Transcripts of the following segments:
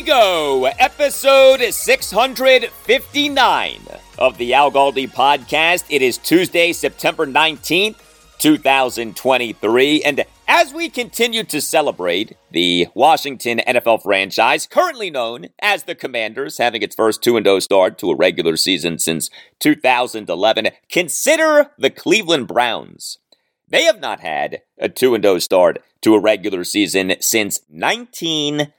Go, episode 659 of the Al Galdi podcast. It is Tuesday, September 19th, 2023. And as we continue to celebrate the Washington NFL franchise, currently known as the Commanders, having its first 2 0 start to a regular season since 2011, consider the Cleveland Browns. They have not had a 2 0 start to a regular season since 19-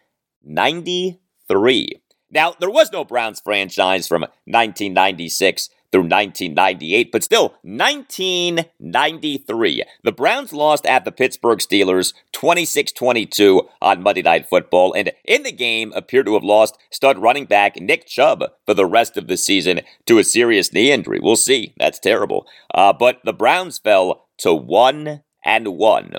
93. Now, there was no Browns franchise from 1996 through 1998, but still, 1993. The Browns lost at the Pittsburgh Steelers 26 22 on Monday Night Football, and in the game appeared to have lost stud running back Nick Chubb for the rest of the season to a serious knee injury. We'll see. That's terrible. Uh, but the Browns fell to 1 and 1.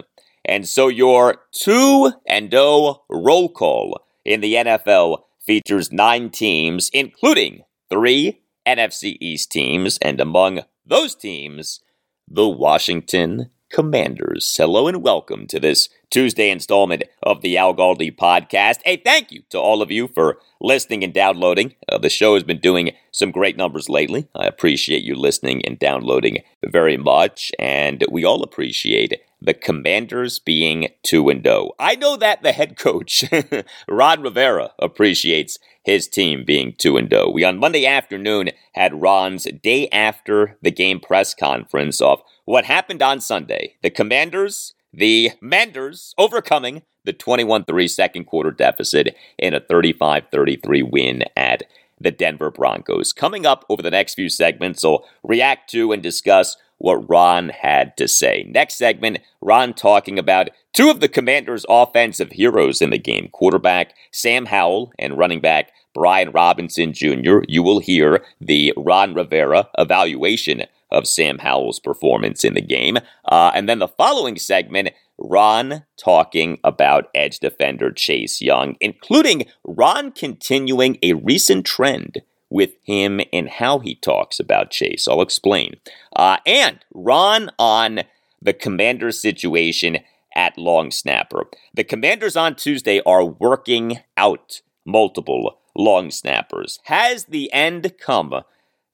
And so your 2 and 0 roll call in the NFL features nine teams, including three NFC East teams, and among those teams, the Washington Commanders. Hello and welcome to this Tuesday installment of the Al Galdi podcast. Hey, thank you to all of you for listening and downloading. Uh, the show has been doing some great numbers lately. I appreciate you listening and downloading very much, and we all appreciate the Commanders being 2 and 0. I know that the head coach, Ron Rivera, appreciates his team being 2 and 0. We on Monday afternoon had Ron's day after the game press conference of what happened on Sunday. The Commanders, the Manders overcoming the 21 3 second quarter deficit in a 35 33 win at the Denver Broncos. Coming up over the next few segments, I'll react to and discuss what Ron had to say. Next segment, Ron talking about two of the Commanders' offensive heroes in the game quarterback Sam Howell and running back Brian Robinson Jr. You will hear the Ron Rivera evaluation of Sam Howell's performance in the game. Uh, and then the following segment, Ron talking about edge defender Chase Young, including Ron continuing a recent trend with him and how he talks about Chase. I'll explain. Uh, and Ron on the commander situation at long snapper. The commanders on Tuesday are working out multiple long snappers. Has the end come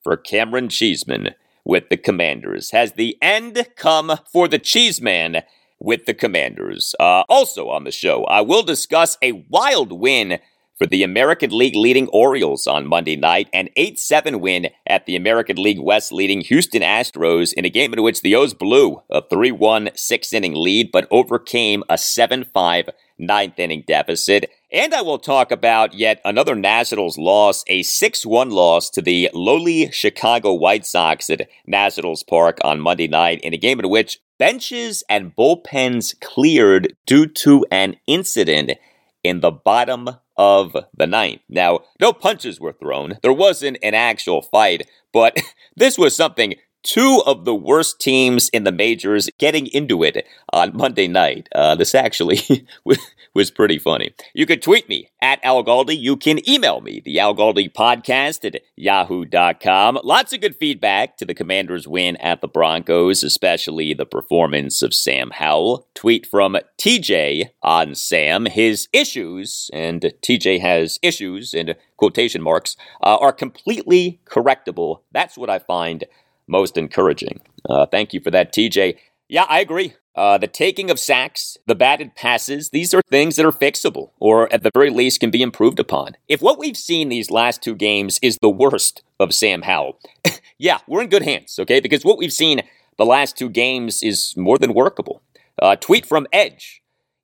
for Cameron Cheeseman with the commanders? Has the end come for the Cheeseman with the commanders? Uh, also on the show, I will discuss a wild win for the American League leading Orioles on Monday night, an 8 7 win at the American League West leading Houston Astros in a game in which the O's blew a 3 1 six inning lead but overcame a 7 5 ninth inning deficit. And I will talk about yet another Nationals loss, a 6 1 loss to the lowly Chicago White Sox at Nationals Park on Monday night in a game in which benches and bullpens cleared due to an incident in the bottom of the ninth. Now, no punches were thrown. There wasn't an actual fight, but this was something two of the worst teams in the majors getting into it on Monday night. Uh, this actually was pretty funny. You could tweet me at Al Galdi. You can email me, the Al Galdi podcast at yahoo.com. Lots of good feedback to the Commanders' win at the Broncos, especially the performance of Sam Howell. Tweet from TJ on Sam. His issues, and TJ has issues in quotation marks, uh, are completely correctable. That's what I find most encouraging. Uh, thank you for that, TJ. Yeah, I agree. Uh, the taking of sacks, the batted passes, these are things that are fixable, or at the very least can be improved upon. If what we've seen these last two games is the worst of Sam Howell, yeah, we're in good hands, okay? Because what we've seen the last two games is more than workable. Uh, tweet from Edge.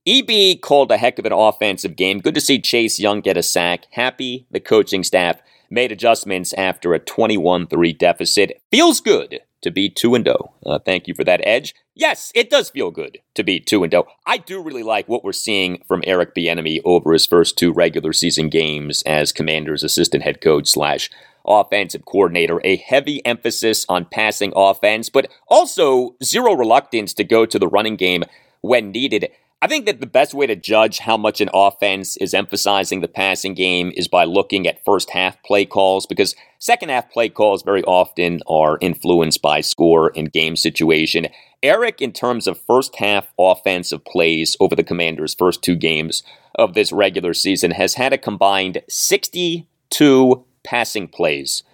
EB called a heck of an offensive game. Good to see Chase Young get a sack. Happy the coaching staff made adjustments after a 21 3 deficit. Feels good to be 2 0. Uh, thank you for that, Edge. Yes, it does feel good to be 2 0. I do really like what we're seeing from Eric Bieniemy over his first two regular season games as Commanders assistant head coach slash offensive coordinator. A heavy emphasis on passing offense, but also zero reluctance to go to the running game when needed. I think that the best way to judge how much an offense is emphasizing the passing game is by looking at first half play calls because second half play calls very often are influenced by score and game situation. Eric, in terms of first half offensive plays over the Commanders' first two games of this regular season, has had a combined 62 passing plays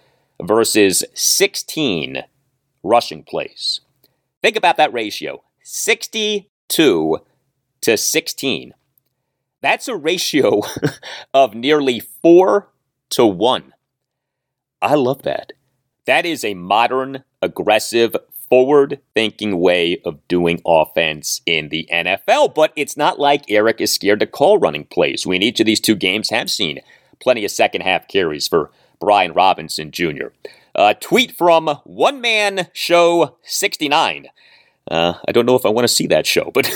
versus 16 rushing plays. Think about that ratio 62 to 16. That's a ratio of nearly 4 to 1. I love that. That is a modern, aggressive, forward thinking way of doing offense in the NFL. But it's not like Eric is scared to call running plays. We in each of these two games have seen plenty of second half carries for Brian Robinson Jr. A tweet from One Man Show 69. Uh, I don't know if I want to see that show, but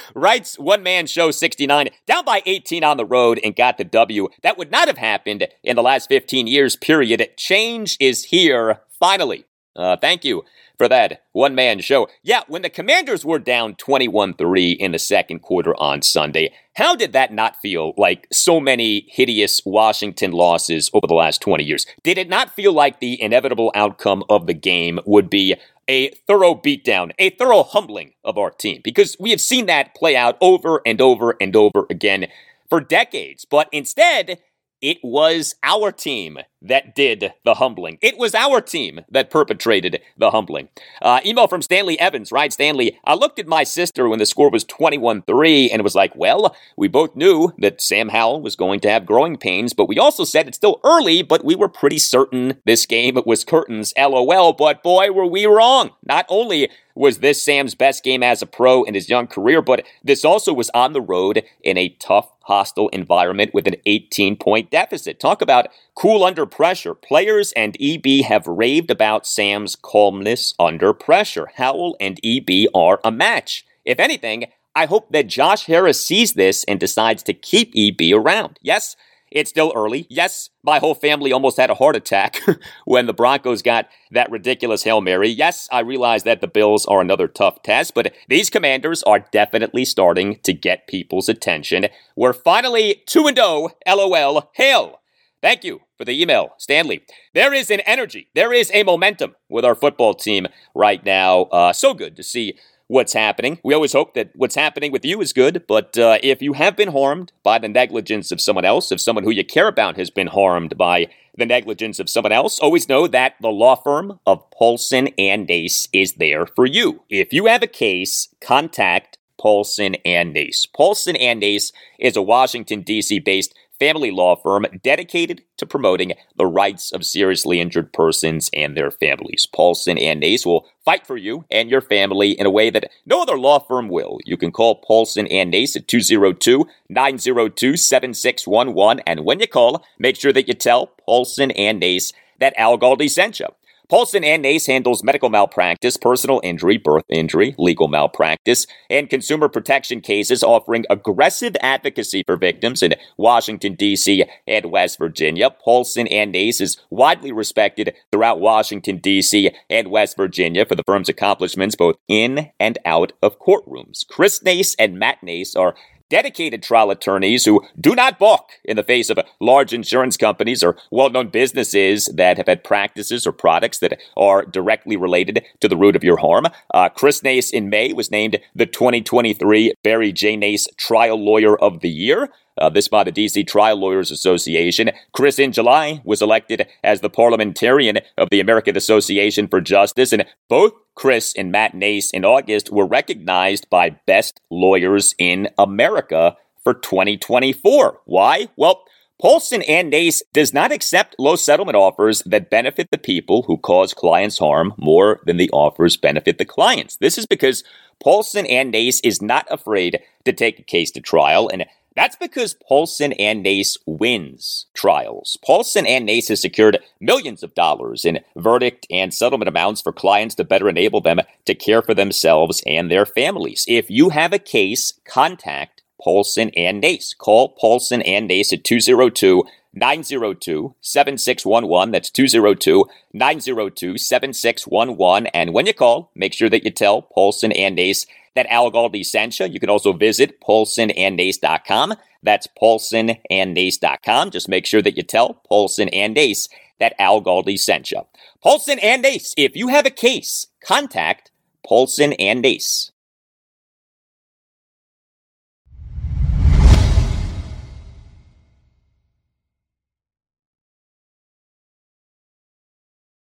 writes one man show 69 down by 18 on the road and got the W. That would not have happened in the last 15 years, period. Change is here, finally. Uh, thank you for that one man show. Yeah, when the Commanders were down 21 3 in the second quarter on Sunday, how did that not feel like so many hideous Washington losses over the last 20 years? Did it not feel like the inevitable outcome of the game would be a thorough beatdown, a thorough humbling of our team? Because we have seen that play out over and over and over again for decades. But instead, it was our team that did the humbling. It was our team that perpetrated the humbling. Uh, email from Stanley Evans, right? Stanley, I looked at my sister when the score was 21 3 and was like, well, we both knew that Sam Howell was going to have growing pains, but we also said it's still early, but we were pretty certain this game was curtains, lol. But boy, were we wrong. Not only was this Sam's best game as a pro in his young career, but this also was on the road in a tough, hostile environment with an 18 point deficit. Talk about cool under pressure. Players and EB have raved about Sam's calmness under pressure. Howell and EB are a match. If anything, I hope that Josh Harris sees this and decides to keep EB around. Yes, it's still early. Yes, my whole family almost had a heart attack when the Broncos got that ridiculous Hail Mary. Yes, I realize that the Bills are another tough test, but these commanders are definitely starting to get people's attention. We're finally 2 0, lol. Hail! Thank you for the email, Stanley. There is an energy, there is a momentum with our football team right now. Uh, so good to see what's happening. We always hope that what's happening with you is good, but uh, if you have been harmed by the negligence of someone else, if someone who you care about has been harmed by the negligence of someone else, always know that the law firm of Paulson and Nace is there for you. If you have a case, contact Paulson and Nace. Paulson and Nace is a Washington, D.C. based family law firm dedicated to promoting the rights of seriously injured persons and their families. Paulson and Nace will fight for you and your family in a way that no other law firm will. You can call Paulson and Nace at 202 902 7611. And when you call, make sure that you tell Paulson and Nace that Al Galdi sent you. Paulson and Nace handles medical malpractice, personal injury, birth injury, legal malpractice, and consumer protection cases, offering aggressive advocacy for victims in Washington, D.C. and West Virginia. Paulson and Nace is widely respected throughout Washington, D.C. and West Virginia for the firm's accomplishments both in and out of courtrooms. Chris Nace and Matt Nace are dedicated trial attorneys who do not balk in the face of large insurance companies or well known businesses that have had practices or products that are directly related to the root of your harm. Uh, Chris Nace in May was named the 2023 Barry J. Nace Trial Lawyer of the Year. Uh, this by the DC Trial Lawyers Association. Chris in July was elected as the parliamentarian of the American Association for Justice, and both Chris and Matt Nace in August were recognized by Best Lawyers in America for 2024. Why? Well, Paulson and Nace does not accept low settlement offers that benefit the people who cause clients harm more than the offers benefit the clients. This is because Paulson and Nace is not afraid to take a case to trial, and that's because Paulson and Nace wins trials. Paulson and Nace has secured millions of dollars in verdict and settlement amounts for clients to better enable them to care for themselves and their families. If you have a case, contact Paulson and Nace. Call Paulson and Nace at 202 902 7611. That's 202 902 7611. And when you call, make sure that you tell Paulson and Nace that Al Galdi sent you. You can also visit paulsonandnace.com. That's paulsonandnace.com. Just make sure that you tell Paulson and Nace that Al Galdi sent you. Paulson and Nace, if you have a case, contact Paulson and Nace.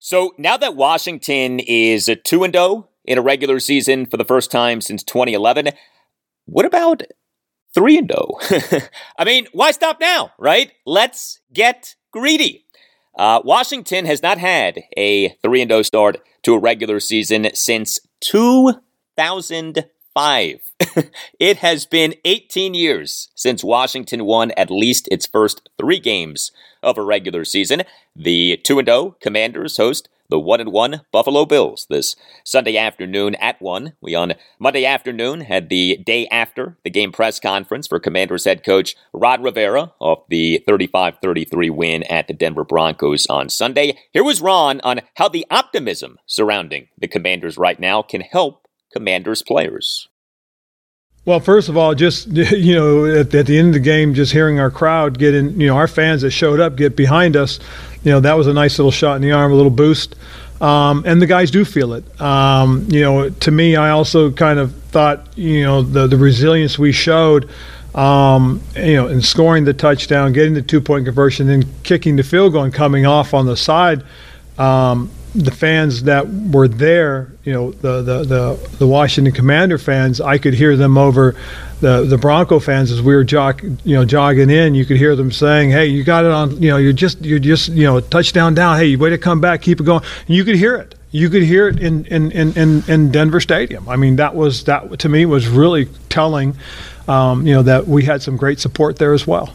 So now that Washington is a 2 and 0 in a regular season for the first time since 2011, what about 3 and 0? I mean, why stop now, right? Let's get greedy. Uh, Washington has not had a 3 and 0 start to a regular season since 2005. it has been 18 years since Washington won at least its first three games of a regular season. The 2 0 Commanders host the 1 and 1 Buffalo Bills this Sunday afternoon at 1. We on Monday afternoon had the day after the game press conference for Commanders head coach Ron Rivera off the 35 33 win at the Denver Broncos on Sunday. Here was Ron on how the optimism surrounding the Commanders right now can help Commanders players? Well, first of all, just you know, at, at, the end of the game, just hearing our crowd get in, you know, our fans that showed up get behind us, you know, that was a nice little shot in the arm, a little boost. Um, and the guys do feel it. Um, you know, to me, I also kind of thought, you know, the the resilience we showed, um, you know, in scoring the touchdown, getting the two point conversion, then kicking the field goal and coming off on the side. The fans that were there, you know, the, the, the, the, Washington Commander fans, I could hear them over the, the Bronco fans as we were jog, you know, jogging in. You could hear them saying, "Hey, you got it on. You know, you're just you're just you know, touchdown down. Hey, way to come back. Keep it going." And you could hear it. You could hear it in in, in, in, in Denver Stadium. I mean, that was that to me was really telling. Um, you know that we had some great support there as well.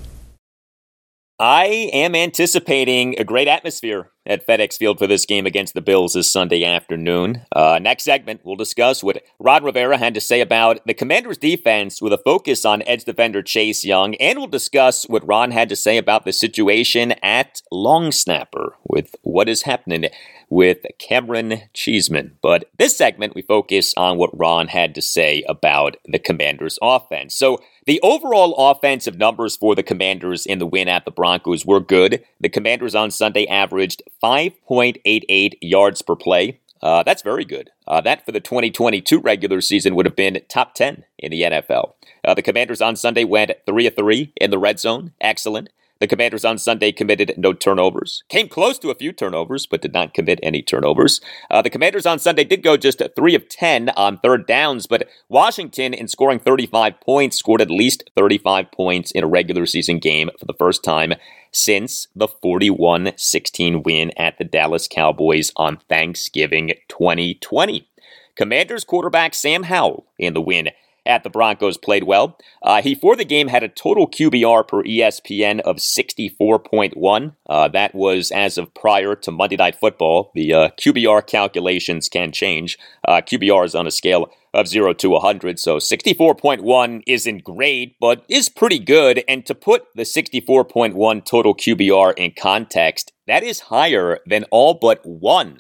I am anticipating a great atmosphere at FedEx Field for this game against the Bills this Sunday afternoon. Uh, next segment, we'll discuss what Ron Rivera had to say about the Commanders' defense with a focus on edge defender Chase Young, and we'll discuss what Ron had to say about the situation at long snapper with what is happening with Cameron Cheeseman. But this segment, we focus on what Ron had to say about the Commanders' offense. So, the overall offensive numbers for the Commanders in the win at the Broncos were good. The Commanders on Sunday averaged 5.88 yards per play. Uh, that's very good. Uh, that for the 2022 regular season would have been top 10 in the NFL. Uh, the Commanders on Sunday went 3 of 3 in the red zone. Excellent. The Commanders on Sunday committed no turnovers. Came close to a few turnovers, but did not commit any turnovers. Uh, the Commanders on Sunday did go just 3 of 10 on third downs, but Washington, in scoring 35 points, scored at least 35 points in a regular season game for the first time since the 41 16 win at the Dallas Cowboys on Thanksgiving 2020. Commanders quarterback Sam Howell in the win at the Broncos played well. Uh, he, for the game, had a total QBR per ESPN of 64.1. Uh, that was as of prior to Monday Night Football. The uh, QBR calculations can change. Uh, QBR is on a scale of 0 to 100, so 64.1 isn't great, but is pretty good. And to put the 64.1 total QBR in context, that is higher than all but one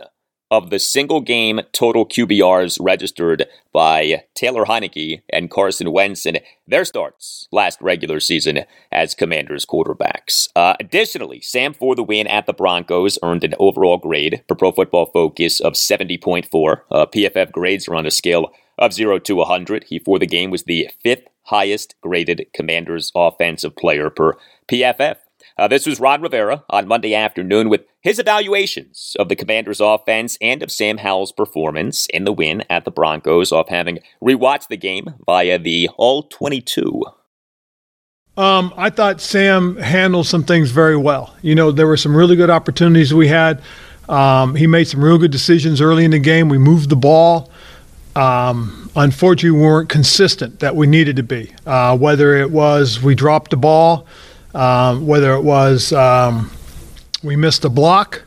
of the single game total QBRs registered by Taylor Heinicke and Carson Wentz in their starts last regular season as Commanders quarterbacks. Uh, additionally, Sam for the win at the Broncos earned an overall grade for Pro Football Focus of 70.4. Uh, PFF grades are on a scale of 0 to 100. He for the game was the fifth highest graded Commanders offensive player per PFF. Uh, this was Ron Rivera on Monday afternoon with his evaluations of the Commanders' offense and of Sam Howell's performance in the win at the Broncos off having rewatched the game via the All 22. Um, I thought Sam handled some things very well. You know, there were some really good opportunities we had. Um, he made some real good decisions early in the game. We moved the ball. Um, unfortunately, we weren't consistent that we needed to be. Uh, whether it was we dropped the ball, um, whether it was um, we missed a block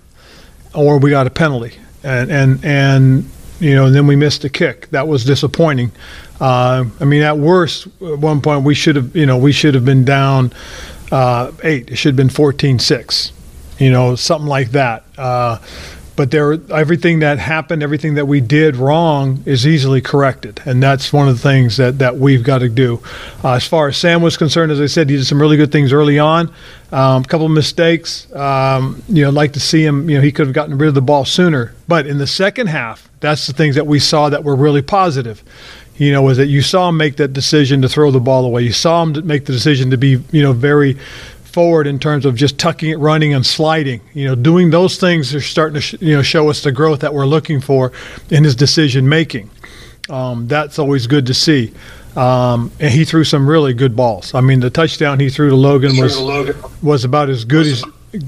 or we got a penalty, and and and you know, and then we missed a kick. That was disappointing. Uh, I mean, at worst, at one point we should have, you know, we should have been down uh, eight. It should have been 14-6, you know, something like that. Uh, but there everything that happened everything that we did wrong is easily corrected. And that's one of the things that, that we've got to do. Uh, as far as sam was concerned as i said he did some really good things early on. Um, a couple of mistakes. Um, you know I'd like to see him you know he could have gotten rid of the ball sooner. But in the second half that's the things that we saw that were really positive. You know was that you saw him make that decision to throw the ball away. You saw him make the decision to be you know very forward in terms of just tucking it, running, and sliding. You know, doing those things are starting to sh- you know show us the growth that we're looking for in his decision making. Um, that's always good to see. Um, and he threw some really good balls. I mean, the touchdown he threw to Logan was was about as good as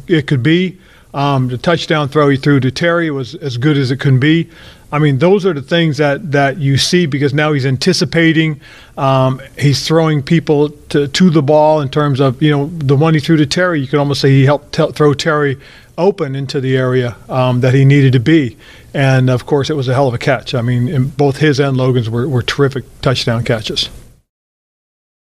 it could be. Um, the touchdown throw he threw to Terry was as good as it could be. I mean, those are the things that, that you see because now he's anticipating. Um, he's throwing people to, to the ball in terms of, you know, the one he threw to Terry, you could almost say he helped t- throw Terry open into the area um, that he needed to be. And of course, it was a hell of a catch. I mean, both his and Logan's were, were terrific touchdown catches.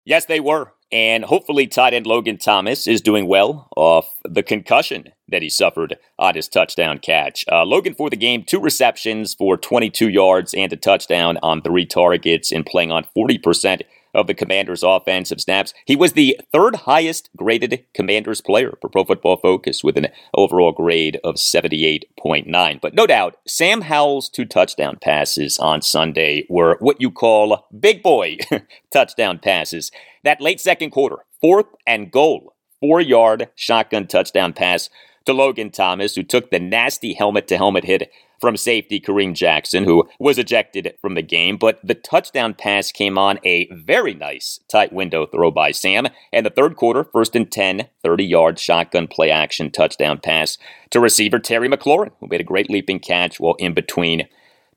Yes, they were. And hopefully, tight end Logan Thomas is doing well off the concussion that he suffered on his touchdown catch. Uh, Logan for the game, two receptions for 22 yards and a touchdown on three targets and playing on 40% of the Commanders' offensive snaps. He was the third highest graded Commanders player for Pro Football Focus with an overall grade of 78.9. But no doubt, Sam Howell's two touchdown passes on Sunday were what you call big boy touchdown passes. That late second quarter, fourth and goal, four yard shotgun touchdown pass to Logan Thomas, who took the nasty helmet to helmet hit from safety Kareem Jackson, who was ejected from the game. But the touchdown pass came on a very nice tight window throw by Sam. And the third quarter, first and 10, 30 yard shotgun play action touchdown pass to receiver Terry McLaurin, who made a great leaping catch while in between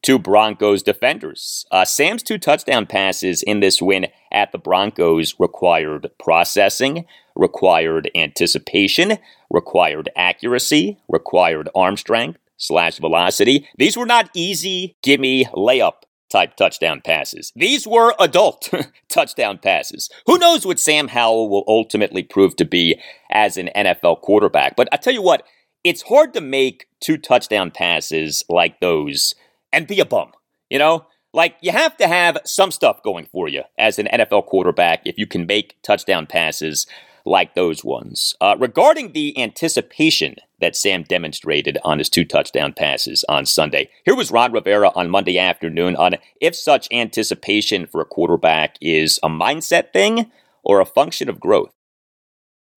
two Broncos defenders. Uh, Sam's two touchdown passes in this win at the Broncos required processing, required anticipation, required accuracy, required arm strength slash velocity. These were not easy, gimme layup type touchdown passes. These were adult touchdown passes. Who knows what Sam Howell will ultimately prove to be as an NFL quarterback? But I tell you what, it's hard to make two touchdown passes like those and be a bum. You know, like you have to have some stuff going for you as an NFL quarterback if you can make touchdown passes like those ones. Uh, regarding the anticipation that Sam demonstrated on his two touchdown passes on Sunday, here was Ron Rivera on Monday afternoon on if such anticipation for a quarterback is a mindset thing or a function of growth.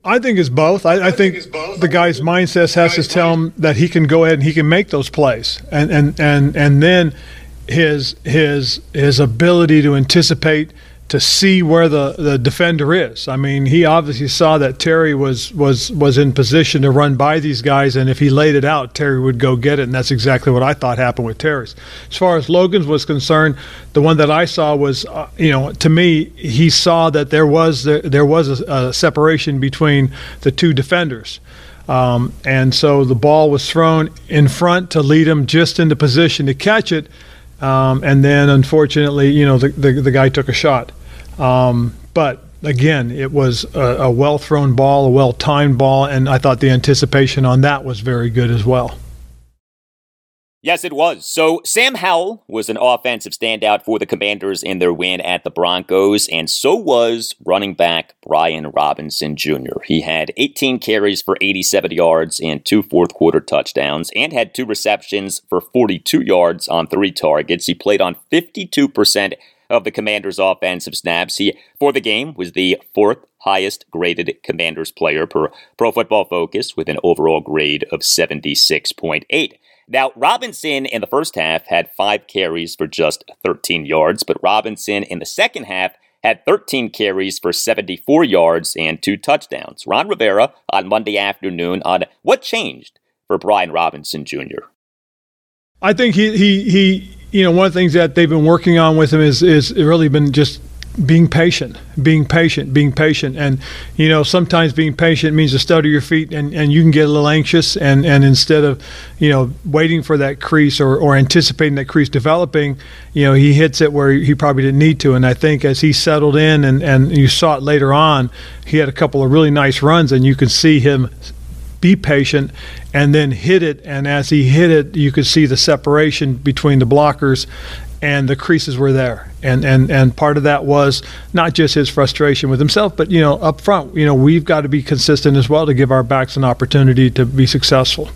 I think it's both. I, I, I think, think both. the guy's mindset has to tell him that he can go ahead and he can make those plays, and and and and then his his his ability to anticipate to see where the, the defender is. I mean, he obviously saw that Terry was was was in position to run by these guys, and if he laid it out, Terry would go get it, and that's exactly what I thought happened with Terry's. As far as Logan's was concerned, the one that I saw was, uh, you know, to me, he saw that there was there, was a, a separation between the two defenders. Um, and so the ball was thrown in front to lead him just into position to catch it. Um, and then, unfortunately, you know, the, the, the guy took a shot. Um, but again, it was a, a well thrown ball, a well timed ball, and I thought the anticipation on that was very good as well. Yes, it was. So Sam Howell was an offensive standout for the Commanders in their win at the Broncos, and so was running back Brian Robinson Jr. He had 18 carries for 87 yards and two fourth quarter touchdowns, and had two receptions for 42 yards on three targets. He played on 52% of the Commanders' offensive snaps. He, for the game, was the fourth highest graded Commanders player per Pro Football Focus with an overall grade of 76.8. Now, Robinson in the first half had five carries for just 13 yards, but Robinson in the second half had 13 carries for 74 yards and two touchdowns. Ron Rivera on Monday afternoon on what changed for Brian Robinson Jr. I think he, he, he you know, one of the things that they've been working on with him is is really been just being patient, being patient, being patient. And, you know, sometimes being patient means to stutter your feet and, and you can get a little anxious. And, and instead of, you know, waiting for that crease or, or anticipating that crease developing, you know, he hits it where he probably didn't need to. And I think as he settled in and, and you saw it later on, he had a couple of really nice runs and you can see him be patient and then hit it. And as he hit it, you could see the separation between the blockers and the creases were there. And, and, and part of that was not just his frustration with himself, but, you know, up front, you know, we've got to be consistent as well to give our backs an opportunity to be successful.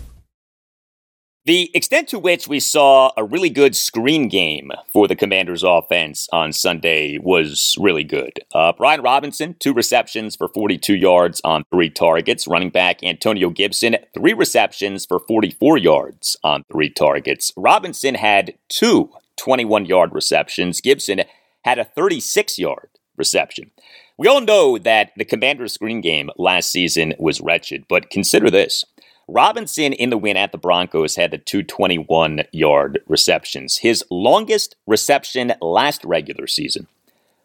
The extent to which we saw a really good screen game for the Commanders' offense on Sunday was really good. Uh, Brian Robinson, two receptions for 42 yards on three targets. Running back Antonio Gibson, three receptions for 44 yards on three targets. Robinson had two 21 yard receptions. Gibson had a 36 yard reception. We all know that the Commanders' screen game last season was wretched, but consider this. Robinson in the win at the Broncos had the 221 yard receptions. His longest reception last regular season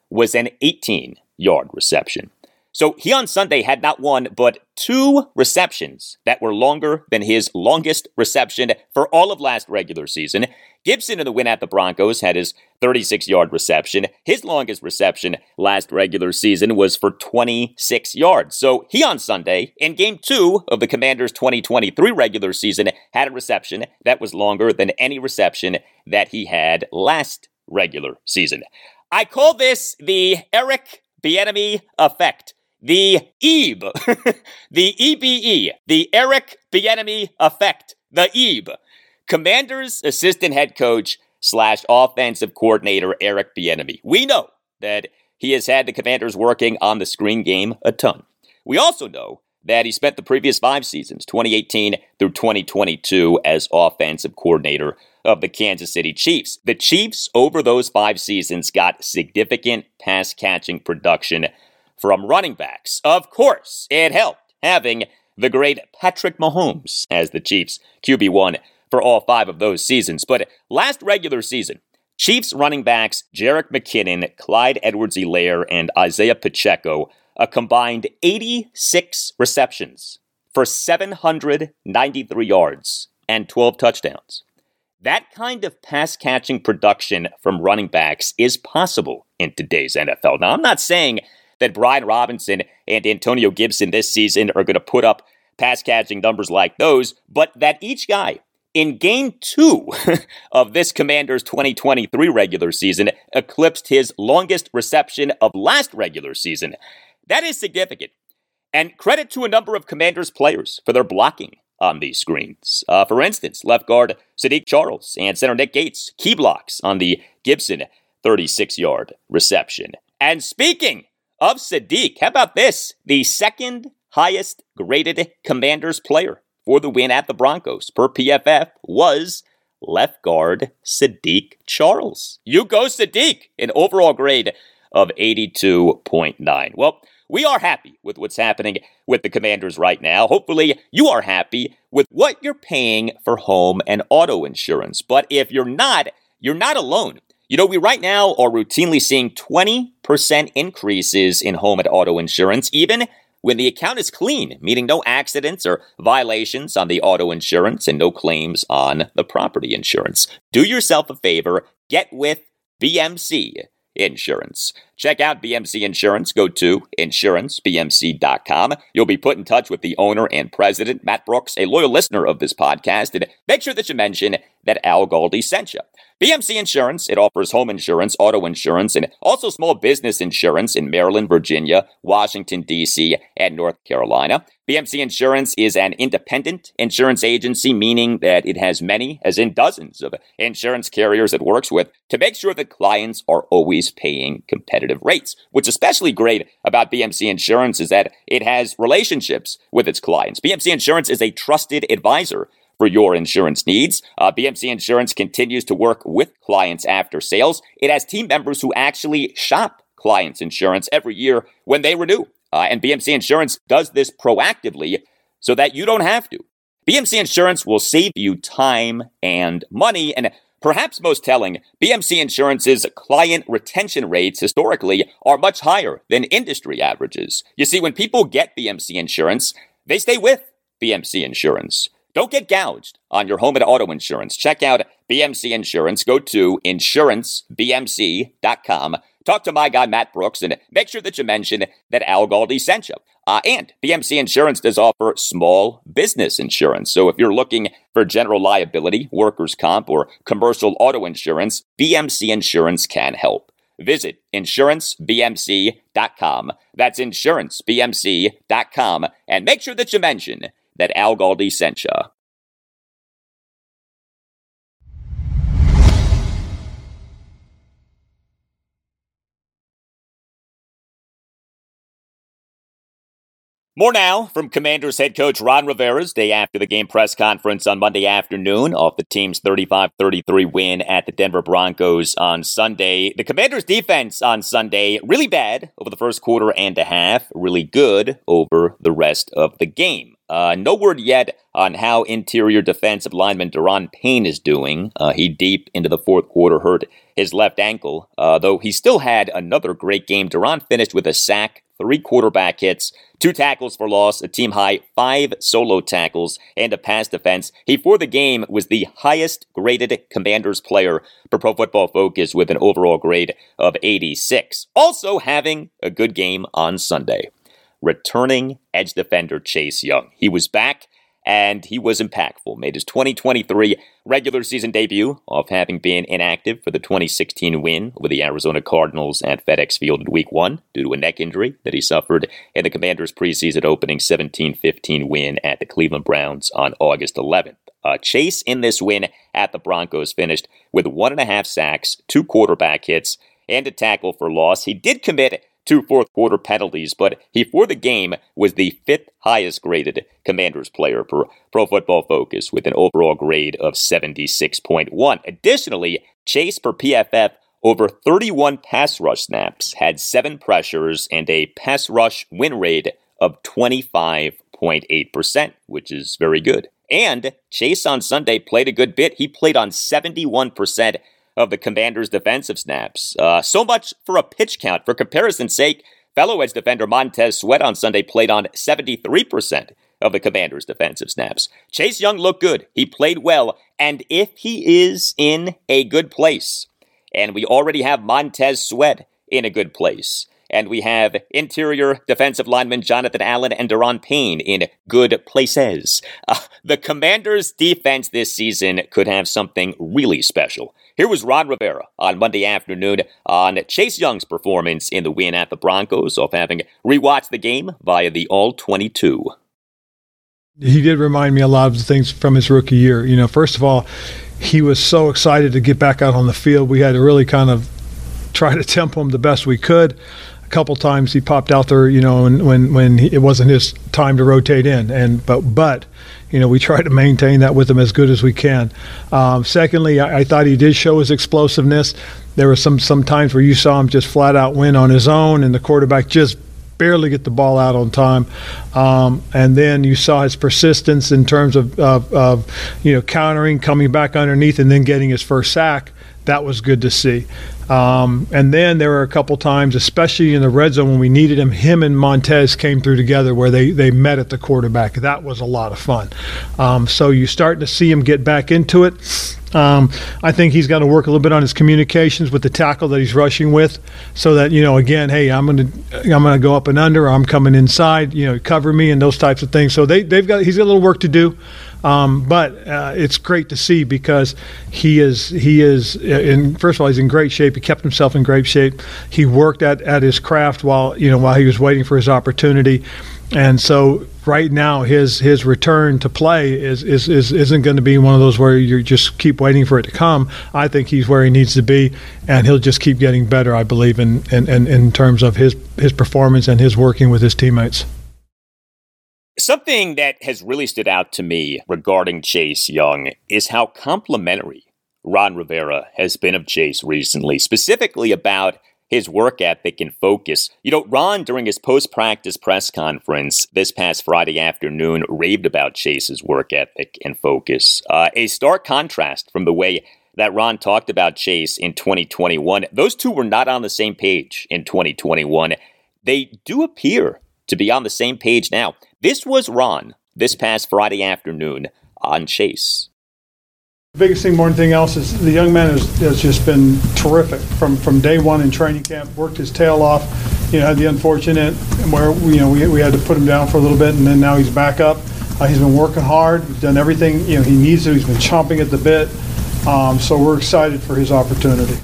was an 18 yard reception. So he on Sunday had not one, but two receptions that were longer than his longest reception for all of last regular season. Gibson in the win at the Broncos had his 36 yard reception. His longest reception last regular season was for 26 yards. So he on Sunday, in game two of the Commanders' 2023 regular season, had a reception that was longer than any reception that he had last regular season. I call this the Eric Bieniemy effect. The EBE, the EBE, the Eric Bieniemy effect, the EBE. Commanders assistant head coach slash offensive coordinator Eric Bieniemy. We know that he has had the Commanders working on the screen game a ton. We also know that he spent the previous five seasons, 2018 through 2022, as offensive coordinator of the Kansas City Chiefs. The Chiefs, over those five seasons, got significant pass catching production from running backs. Of course, it helped having the great Patrick Mahomes as the Chiefs QB1 for all five of those seasons. But last regular season, Chiefs running backs Jerick McKinnon, Clyde Edwards Helaire, and Isaiah Pacheco a combined 86 receptions for 793 yards and 12 touchdowns. That kind of pass catching production from running backs is possible in today's NFL. Now, I'm not saying that Brian Robinson and Antonio Gibson this season are going to put up pass catching numbers like those, but that each guy in game two of this Commanders 2023 regular season eclipsed his longest reception of last regular season. That is significant. And credit to a number of Commanders players for their blocking on these screens. Uh, for instance, left guard Saahdiq Charles and center Nick Gates, key blocks on the Gibson 36 yard reception. And speaking of Saahdiq. How about this? The second highest graded Commanders player for the win at the Broncos per PFF was left guard Saahdiq Charles. You go Saahdiq, an overall grade of 82.9. Well, we are happy with what's happening with the Commanders right now. Hopefully, you are happy with what you're paying for home and auto insurance. But if you're not, you're not alone. You know, we right now are routinely seeing 20% increases in home and auto insurance, even when the account is clean, meaning no accidents or violations on the auto insurance and no claims on the property insurance. Do yourself a favor, get with BMC Insurance. Check out BMC Insurance. Go to insurancebmc.com. You'll be put in touch with the owner and president, Matt Brooks, a loyal listener of this podcast, and make sure that you mention that Al Galdi sent you. BMC Insurance, it offers home insurance, auto insurance, and also small business insurance in Maryland, Virginia, Washington, D.C., and North Carolina. BMC Insurance is an independent insurance agency, meaning that it has many, as in dozens, of insurance carriers it works with to make sure that clients are always paying competitive rates. What's especially great about BMC Insurance is that it has relationships with its clients. BMC Insurance is a trusted advisor for your insurance needs. Uh, BMC Insurance continues to work with clients after sales. It has team members who actually shop clients' insurance every year when they renew. Uh, and BMC Insurance does this proactively so that you don't have to. BMC Insurance will save you time and money. And perhaps most telling, BMC Insurance's client retention rates historically are much higher than industry averages. You see, when people get BMC Insurance, they stay with BMC Insurance. Don't get gouged on your home and auto insurance. Check out BMC Insurance. Go to insurancebmc.com. Talk to my guy, Matt Brooks, and make sure that you mention that Al Galdi sent you. Uh, and BMC Insurance does offer small business insurance. So if you're looking for general liability, workers' comp, or commercial auto insurance, BMC Insurance can help. Visit insurancebmc.com. That's insurancebmc.com. And make sure that you mention that Al Galdi sent you. More now from Commanders head coach Ron Rivera's day after the game press conference on Monday afternoon off the team's 35 33 win at the Denver Broncos on Sunday. The Commanders' defense on Sunday, really bad over the first quarter and a half, really good over the rest of the game. Uh, no word yet on how interior defensive lineman Daron Payne is doing. Uh, he deep into the fourth quarter hurt his left ankle, uh, though he still had another great game. Daron finished with a sack, three quarterback hits, two tackles for loss, a team high five solo tackles, and a pass defense. He, for the game, was the highest graded Commanders player for Pro Football Focus with an overall grade of 86. Also having a good game on Sunday. Returning edge defender Chase Young. He was back and he was impactful. Made his 2023 regular season debut off having been inactive for the 2016 win with the Arizona Cardinals at FedEx Field in Week 1 due to a neck injury that he suffered in the Commanders' preseason opening 17 15 win at the Cleveland Browns on August 11th. Uh, Chase in this win at the Broncos finished with one and a half sacks, two quarterback hits, and a tackle for loss. He did commit two fourth quarter penalties, but he, for the game, was the fifth highest graded Commanders player per Pro Football Focus with an overall grade of 76.1. Additionally, Chase per PFF over 31 pass rush snaps, had seven pressures, and a pass rush win rate of 25.8%, which is very good. And Chase on Sunday played a good bit. He played on 71% of the Commanders' defensive snaps. Uh, so much for a pitch count. For comparison's sake, fellow edge defender Montez Sweat on Sunday played on 73% of the Commanders' defensive snaps. Chase Young looked good. He played well. And if he is in a good place, and we already have Montez Sweat in a good place, and we have interior defensive lineman Jonathan Allen and Daron Payne in good places. Uh, the Commanders' defense this season could have something really special. Here was Ron Rivera on Monday afternoon on Chase Young's performance in the win at the Broncos, off having rewatched the game via the All 22. He did remind me a lot of the things from his rookie year. You know, first of all, he was so excited to get back out on the field. We had to really kind of try to tempo him the best we could couple times he popped out there, you know, and when, when he, it wasn't his time to rotate in, and but but you know, we try to maintain that with him as good as we can. Um, secondly, I, I, thought he did show his explosiveness. There were some some times where you saw him just flat out win on his own, and the quarterback just barely get the ball out on time. Um, and then you saw his persistence in terms of, of, of, you know countering, coming back underneath, and then getting his first sack. That was good to see. Um, and then there were a couple times, especially in the red zone when we needed him, him and Montez came through together where they, they met at the quarterback. That was a lot of fun. Um, so you start to see him get back into it. Um, I think he's got to work a little bit on his communications with the tackle that he's rushing with, so that you know, again, hey, I'm gonna I'm gonna go up and under, I'm coming inside, you know, cover me and those types of things. So they they've got he's got a little work to do. Um, but uh, it's great to see because he is he is in first of all he's in great shape. He kept himself in great shape. He worked at, at his craft while you know while he was waiting for his opportunity, and so right now his his return to play is, is, is isn't going to be one of those where you just keep waiting for it to come. I think he's where he needs to be, and he'll just keep getting better. I believe in in, in, in terms of his his performance and his working with his teammates. Something that has really stood out to me regarding Chase Young is how complimentary Ron Rivera has been of Chase recently, specifically about his work ethic and focus. You know, Ron, during his post practice press conference this past Friday afternoon, raved about Chase's work ethic and focus. Uh, a stark contrast from the way that Ron talked about Chase in 2021. Those two were not on the same page in 2021. They do appear to be on the same page now. This was Ron this past Friday afternoon on Chase. The biggest thing more than anything else is the young man has, has just been terrific from, from day one in training camp, worked his tail off, you know, had the unfortunate where, you know, we, we had to put him down for a little bit and then now he's back up. Uh, he's been working hard. He's done everything, you know, he needs to. He's been chomping at the bit. Um, so we're excited for his opportunity.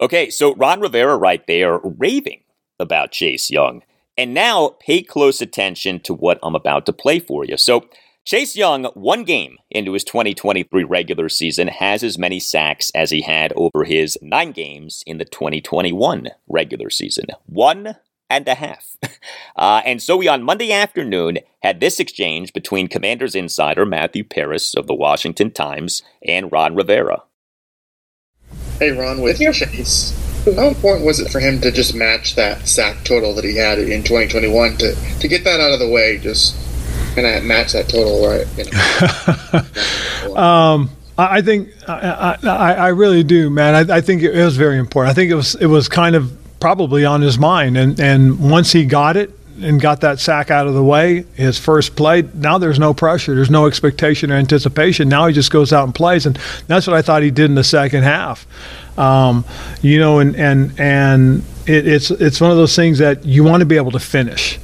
Okay, so Ron Rivera right there raving about Chase Young. And now pay close attention to what I'm about to play for you. So, Chase Young, one game into his 2023 regular season, has as many sacks as he had over his nine games in the 2021 regular season. One and a half. Uh, and so we on Monday afternoon had this exchange between Commanders insider Matthew Paras of the Washington Times and Ron Rivera. Hey Ron, with your Chase, how important was it for him to just match that sack total that he had in 2021 to, to get that out of the way? Just kind of match that total, right? You know? um, I think I, I, I, really do, man. I, I think it was very important. I think it was it was kind of probably on his mind, and and once he got it, and got that sack out of the way, his first play, now there's no pressure. There's no expectation or anticipation. Now he just goes out and plays. And that's what I thought he did in the second half. Um, you know, and, and, and it, it's, it's one of those things that you want to be able to finish.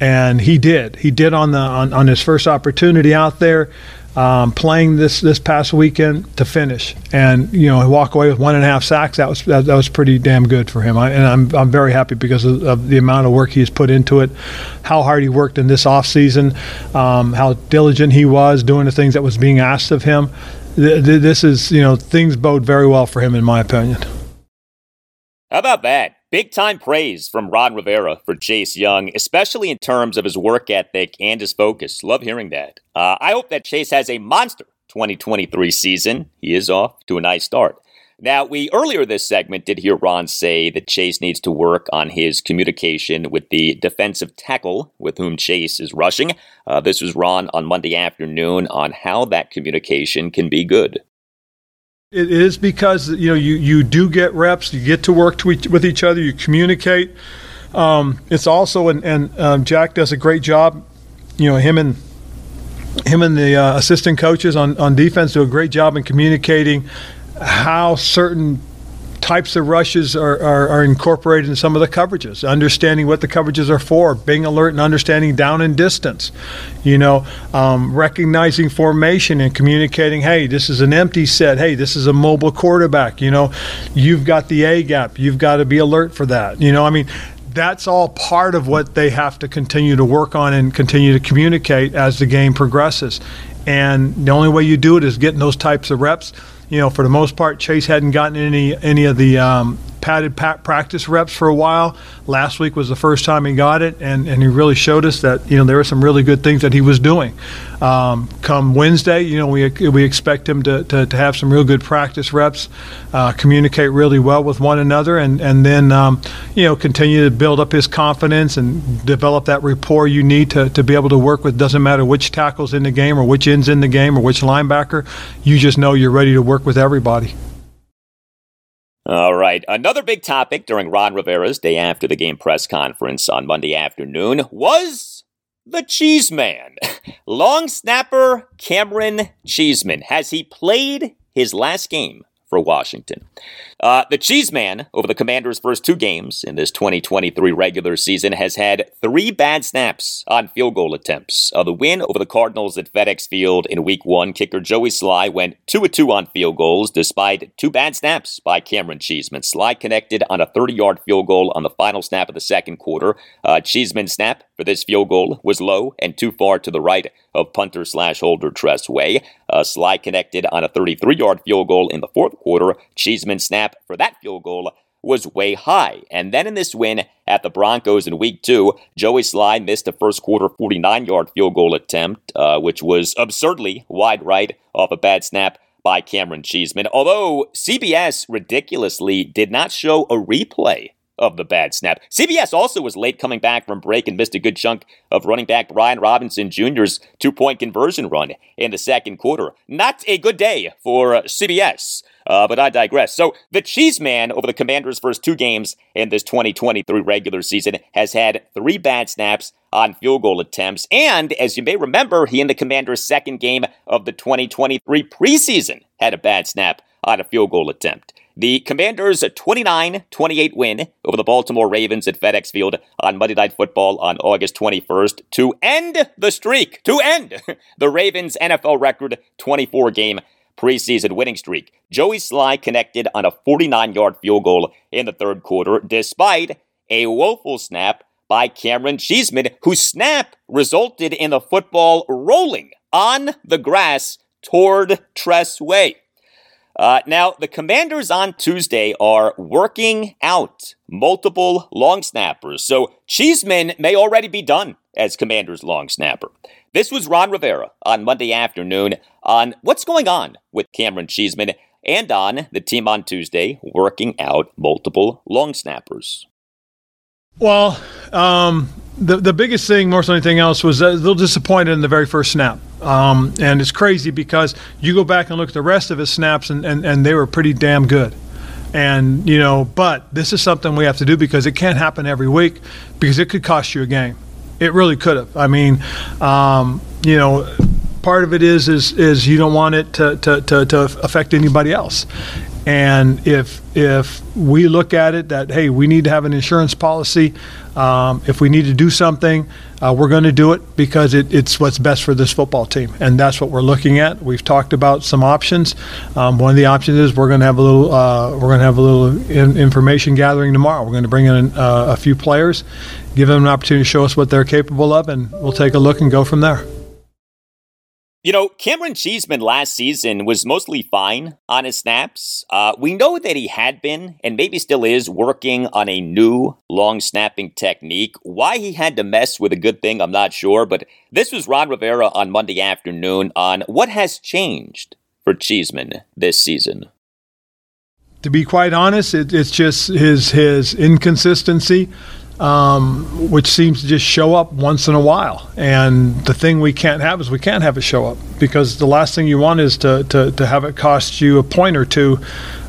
And he did. He did on the on, on his first opportunity out there um, playing this this past weekend to finish, and you know walk away with one and a half sacks. That was that, that was pretty damn good for him, I, and I'm I'm very happy because of, of, the amount of work he's put into it, how hard he worked in this off season, um, how diligent he was doing the things that was being asked of him. This is you know things bode very well for him in my opinion. How about that? Big time praise from Ron Rivera for Chase Young, especially in terms of his work ethic and his focus. Love hearing that. Uh, I hope that Chase has a monster 2023 season. He is off to a nice start. Now, we earlier this segment did hear Ron say that Chase needs to work on his communication with the defensive tackle with whom Chase is rushing. Uh, this was Ron on Monday afternoon on how that communication can be good. It is because you know you, you do get reps, you get to work to each, with each other, you communicate. Um, it's also and, um, Jack does a great job. You know him and him and the uh, assistant coaches on, on defense do a great job in communicating how certain types of rushes are, are, are, incorporated in some of the coverages, understanding what the coverages are for, being alert and understanding down and distance, you know, um, recognizing formation and communicating, hey, this is an empty set, hey, this is a mobile quarterback, you know, you've got the A gap, you've got to be alert for that. You know, I mean, that's all part of what they have to continue to work on and continue to communicate as the game progresses. And the only way you do it is getting those types of reps you know, for the most part, Chase hadn't gotten any any of the um, padded practice reps for a while. Last week was the first time he got it, and, and he really showed us that you know there were some really good things that he was doing. Um, come Wednesday, you know we we expect him to, to, to have some real good practice reps, uh, communicate really well with one another, and and then um, you know continue to build up his confidence and develop that rapport you need to, to be able to work with. Doesn't matter which tackles in the game or which ends in the game or which linebacker, you just know you're ready to work with everybody. All right. Another big topic during Ron Rivera's day after the game press conference on Monday afternoon was the Cheese Man. Long snapper Cameron Cheeseman. Has he played his last game for Washington. Uh, the Cheese Man, over the Commanders' first two games in this 2023 regular season, has had three bad snaps on field goal attempts. Uh, the win over the Cardinals at FedEx Field in Week One, kicker Joey Slye went two of two on field goals, despite two bad snaps by Cameron Cheeseman. Slye connected on a 30-yard field goal on the final snap of the second quarter. Uh, Cheeseman's snap for this field goal was low and too far to the right of punter slash holder Tress Way. Uh, Slye connected on a 33 yard field goal in the fourth quarter. Cheeseman's snap for that field goal was way high. And then in this win at the Broncos in week two, Joey Slye missed a first quarter 49 yard field goal attempt, uh, which was absurdly wide right off a bad snap by Cameron Cheeseman. Although CBS ridiculously did not show a replay of the bad snap. CBS also was late coming back from break and missed a good chunk of running back Brian Robinson Jr.'s two point conversion run in the second quarter. Not a good day for uh, CBS. Uh, but I digress. So the Cheese Man over the Commanders' first two games in this 2023 regular season has had three bad snaps on field goal attempts. And as you may remember, he in the Commanders' second game of the 2023 preseason had a bad snap on a field goal attempt. The Commanders' 29 28 win over the Baltimore Ravens at FedEx Field on Monday Night Football on August 21st to end the streak, to end the Ravens' NFL record 24 game preseason winning streak. Joey Slye connected on a 49 yard field goal in the third quarter, despite a woeful snap by Cameron Cheeseman, whose snap resulted in the football rolling on the grass toward Tress Way. Uh, now, the commanders on Tuesday are working out multiple long snappers, so Cheeseman may already be done as commander's long snapper. This was Ron Rivera on Monday afternoon on what's going on with Cameron Cheeseman and on the team on Tuesday working out multiple long snappers. Well, um, the the biggest thing, more than anything else, was a little disappointed in the very first snap. Um, and it's crazy because you go back and look at the rest of his snaps, and, and, and they were pretty damn good. And, you know, but this is something we have to do because it can't happen every week because it could cost you a game. It really could have. I mean, um, you know, part of it is is is you don't want it to, to, to, to affect anybody else. And if if we look at it that hey, we need to have an insurance policy, um, if we need to do something, uh, we're going to do it because it, it's what's best for this football team, and that's what we're looking at. We've talked about some options. Um, one of the options is we're going to have a little uh, we're going to have a little in, information gathering tomorrow. We're going to bring in uh, a few players, give them an opportunity to show us what they're capable of, and we'll take a look and go from there. You know, Cameron Cheeseman last season was mostly fine on his snaps. Uh, we know that he had been, and maybe still is, working on a new long snapping technique. Why he had to mess with a good thing, I'm not sure, but this was Ron Rivera on Monday afternoon on what has changed for Cheeseman this season. To be quite honest, it, it's just his his inconsistency um, which seems to just show up once in a while. And the thing we can't have is we can't have it show up because the last thing you want is to, to, to have it cost you a point or two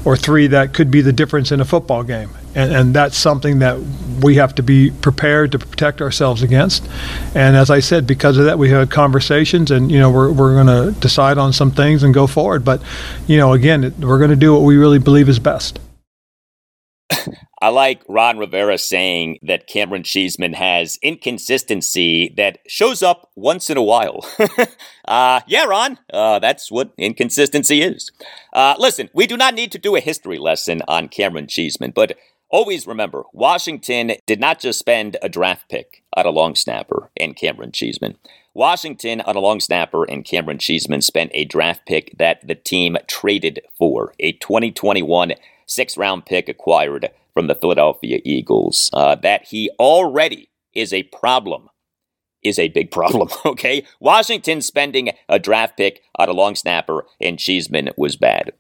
or three that could be the difference in a football game. And, and that's something that we have to be prepared to protect ourselves against. And as I said, because of that, we had conversations, and you know we're, we're going to decide on some things and go forward. But you know, again, we're going to do what we really believe is best. I like Ron Rivera saying that Cameron Cheeseman has inconsistency that shows up once in a while. uh, yeah, Ron, uh, that's what inconsistency is. Uh, listen, we do not need to do a history lesson on Cameron Cheeseman, but always remember Washington did not just spend a draft pick on a long snapper and Cameron Cheeseman. Washington on a long snapper and Cameron Cheeseman spent a draft pick that the team traded for a 2021 six round pick acquired from the Philadelphia Eagles. Uh, that he already is a problem is a big problem, okay? Washington spending a draft pick on a long snapper and Cheeseman was bad.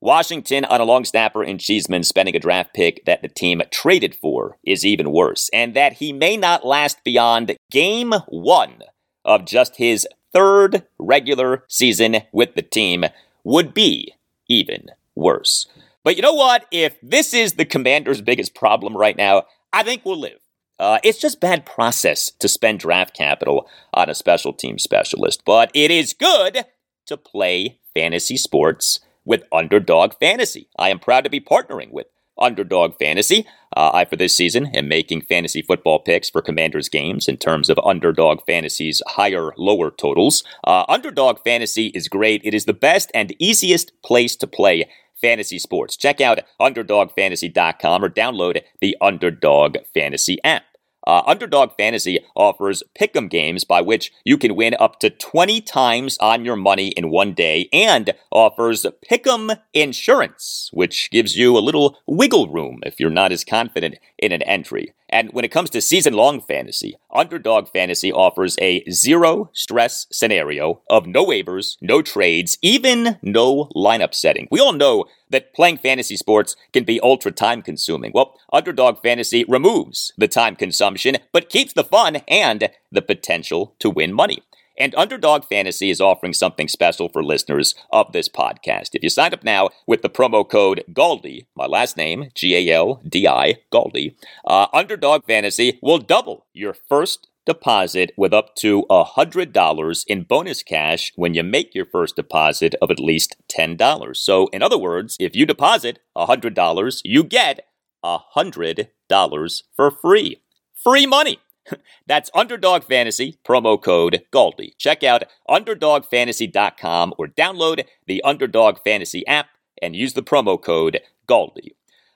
Washington on a long snapper and Cheeseman spending a draft pick that the team traded for is even worse, and that he may not last beyond game one of just his third regular season with the team would be even worse. But you know what? If this is the commander's biggest problem right now, I think we'll live. Uh, it's just bad process to spend draft capital on a special team specialist, but it is good to play fantasy sports with Underdog Fantasy. I am proud to be partnering with Underdog Fantasy. Uh, I, for this season, am making fantasy football picks for Commanders games in terms of Underdog Fantasy's higher, lower totals. Uh, Underdog Fantasy is great. It is the best and easiest place to play fantasy sports. Check out UnderdogFantasy.com or download the Underdog Fantasy app. Uh, Underdog Fantasy offers pick'em games by which you can win up to 20 times on your money in one day and offers pick'em insurance, which gives you a little wiggle room if you're not as confident in an entry. And when it comes to season long fantasy, Underdog Fantasy offers a zero stress scenario of no waivers, no trades, even no lineup setting. We all know that playing fantasy sports can be ultra time consuming. Well, Underdog Fantasy removes the time consumption, but keeps the fun and the potential to win money. And Underdog Fantasy is offering something special for listeners of this podcast. If you sign up now with the promo code GALDI, my last name, G A L D I, GALDI, uh, Underdog Fantasy will double your first deposit with up to $100 in bonus cash when you make your first deposit of at least $10. So, in other words, if you deposit $100, you get $100 for free. Free money. That's Underdog Fantasy, promo code GALDI. Check out UnderdogFantasy.com or download the Underdog Fantasy app and use the promo code GALDI.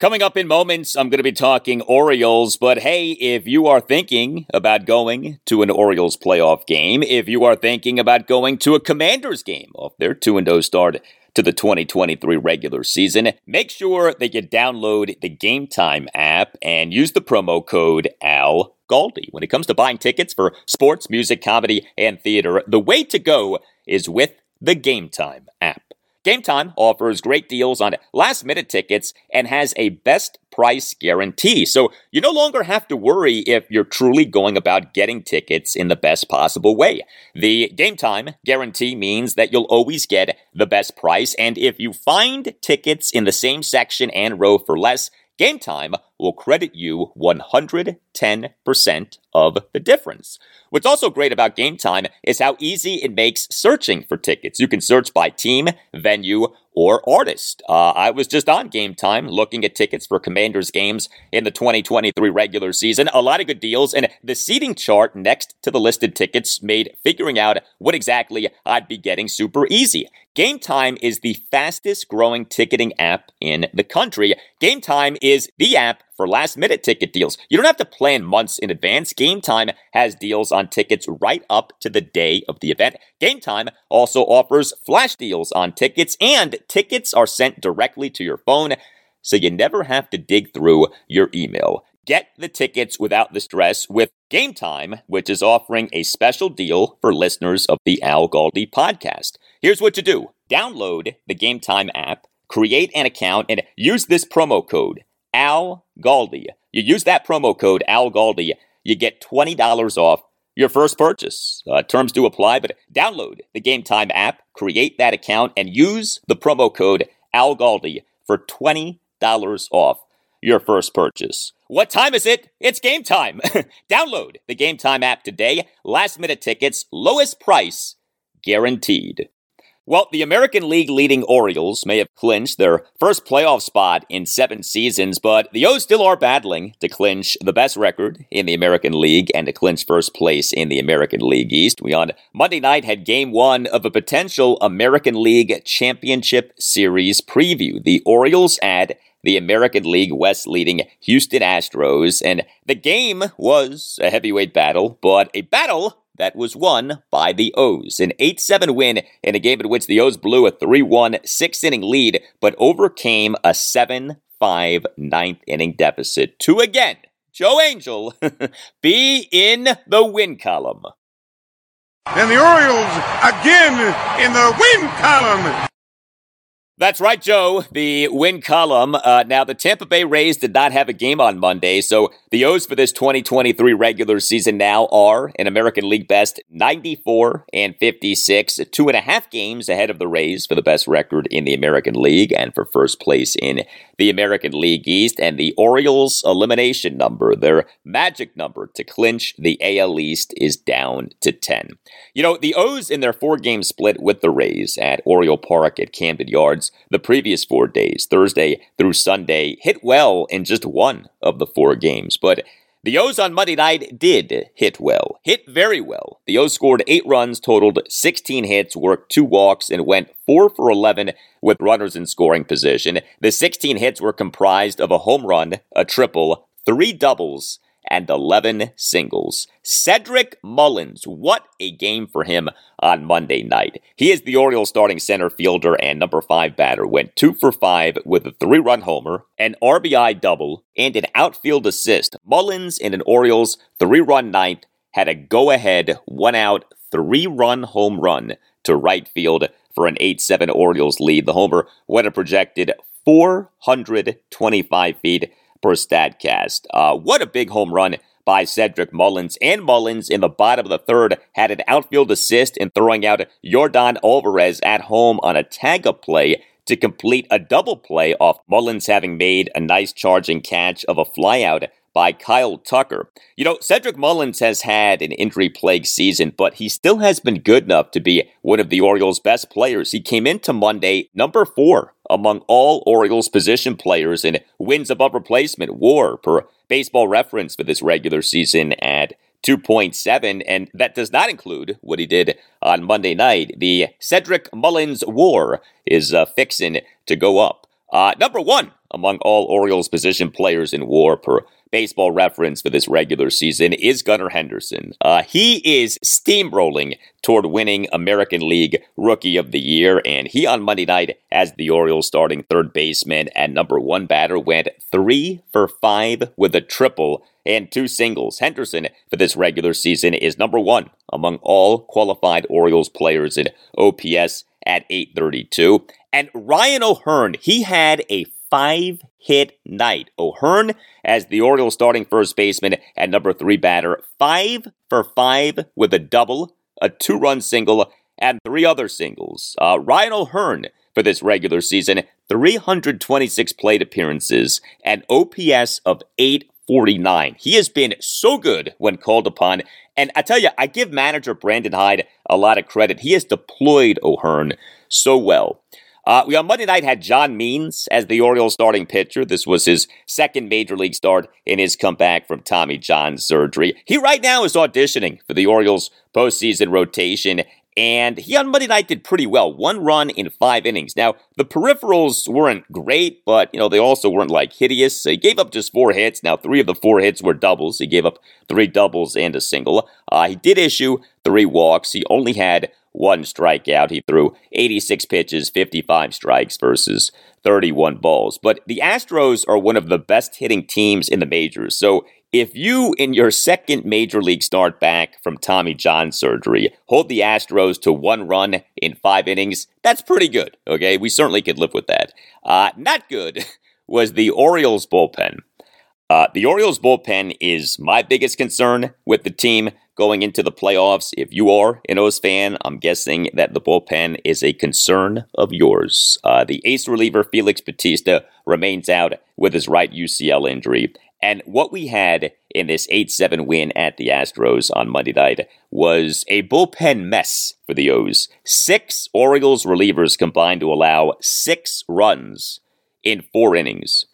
Coming up in moments, I'm going to be talking Orioles, but hey, if you are thinking about going to an Orioles playoff game, if you are thinking about going to a Commanders game off their 2 0 start to the 2023 regular season, make sure that you download the Game Time app and use the promo code AL Galdi. When it comes to buying tickets for sports, music, comedy, and theater, the way to go is with the Game Time app. Game Time offers great deals on last minute tickets and has a best price guarantee. So you no longer have to worry if you're truly going about getting tickets in the best possible way. The Game Time guarantee means that you'll always get the best price. And if you find tickets in the same section and row for less, Game Time will credit you 110% of the difference. What's also great about Game Time is how easy it makes searching for tickets. You can search by team, venue, or artist. Uh, I was just on Game Time looking at tickets for Commanders games in the 2023 regular season. A lot of good deals, and the seating chart next to the listed tickets made figuring out what exactly I'd be getting super easy. Game Time is the fastest growing ticketing app in the country. Game Time is the app for last minute ticket deals. You don't have to plan months in advance. Game Time has deals on tickets right up to the day of the event. Game Time also offers flash deals on tickets, and tickets are sent directly to your phone, so you never have to dig through your email. Get the tickets without the stress with Game Time, which is offering a special deal for listeners of the Al Galdi podcast. Here's what to do download the Game Time app, create an account, and use this promo code Al Galdi. You use that promo code Al Galdi, you get $20 off your first purchase. Uh, terms do apply, but download the Game Time app, create that account, and use the promo code Al Galdi for $20 off your first purchase. What time is it? It's game time. Download the Game Time app today. Last minute tickets, lowest price guaranteed. Well, the American League leading Orioles may have clinched their first playoff spot in seven seasons, but the O's still are battling to clinch the best record in the American League and to clinch first place in the American League East. We on Monday night had game one of a potential American League Championship Series preview. The Orioles add the American League West leading Houston Astros, and the game was a heavyweight battle, but a battle that was won by the O's. An 8 7 win in a game in which the O's blew a 3 1 six inning lead, but overcame a 7 5 ninth inning deficit to again, Joe Angel, be in the win column. And the Orioles again in the win column. That's right, Joe. The win column. Uh, now, the Tampa Bay Rays did not have a game on Monday, so the O's for this 2023 regular season now are an American League best 94 and 56, two and a half games ahead of the Rays for the best record in the American League and for first place in the American League East. And the Orioles' elimination number, their magic number to clinch the AL East, is down to 10. You know, the O's in their four game split with the Rays at Oriole Park at Camden Yards the previous four days, Thursday through Sunday, hit well in just one of the four games. But the O's on Monday night did hit well, hit very well. The O's scored eight runs, totaled 16 hits, worked two walks, and went 4 for 11 with runners in scoring position. The 16 hits were comprised of a home run, a triple, three doubles, and 11 singles. Cedric Mullins, what a game for him on Monday night. He is the Orioles starting center fielder and number five batter, went two for five with a three run homer, an RBI double, and an outfield assist. Mullins in an Orioles three run ninth had a go ahead, one out, three run home run to right field for an 8 7 Orioles lead. The homer went a projected 425 feet per StatCast. Uh, what a big home run by Cedric Mullins. And Mullins in the bottom of the third had an outfield assist in throwing out Yordan Alvarez at home on a tag play to complete a double play off Mullins having made a nice charging catch of a flyout by Kyle Tucker. You know, Cedric Mullins has had an injury plagued season, but he still has been good enough to be one of the Orioles' best players. He came into Monday number four among all Orioles position players in wins above replacement war per baseball reference for this regular season at 2.7, and that does not include what he did on Monday night. The Cedric Mullins war is uh, fixing to go up. Uh, number one among all Orioles position players in war per baseball reference for this regular season is Gunnar Henderson. Uh, he is steamrolling toward winning American League Rookie of the Year, and he on Monday night, as the Orioles starting third baseman and number one batter, went three for five with a triple and two singles. Henderson for this regular season is number one among all qualified Orioles players in OPS at 832. And Ryan O'Hearn, he had a five hit night. O'Hearn, as the Orioles starting first baseman and number three batter, five for five with a double, a two run single, and three other singles. Uh, Ryan O'Hearn for this regular season, 326 plate appearances, and OPS of 849. He has been so good when called upon. And I tell you, I give manager Brandon Hyde a lot of credit. He has deployed O'Hearn so well. Uh, we on Monday night had John Means as the Orioles starting pitcher. This was his second major league start in his comeback from Tommy John surgery. He right now is auditioning for the Orioles postseason rotation, and he on Monday night did pretty well. One run in five innings. Now, the peripherals weren't great, but, you know, they also weren't like hideous. So he gave up just four hits. Now, three of the four hits were doubles. He gave up three doubles and a single. Uh, he did issue three walks. He only had one strikeout. He threw 86 pitches, 55 strikes versus 31 balls. But the Astros are one of the best hitting teams in the majors. So if you, in your second major league start back from Tommy John surgery, hold the Astros to one run in five innings, that's pretty good. Okay, we certainly could live with that. Uh, not good was the Orioles bullpen. Uh, the Orioles bullpen is my biggest concern with the team going into the playoffs. If you are an O's fan, I'm guessing that the bullpen is a concern of yours. Uh, the ace reliever Felix Bautista remains out with his right UCL injury. And what we had in this 8 7 win at the Astros on Monday night was a bullpen mess for the O's. Six Orioles relievers combined to allow six runs in four innings.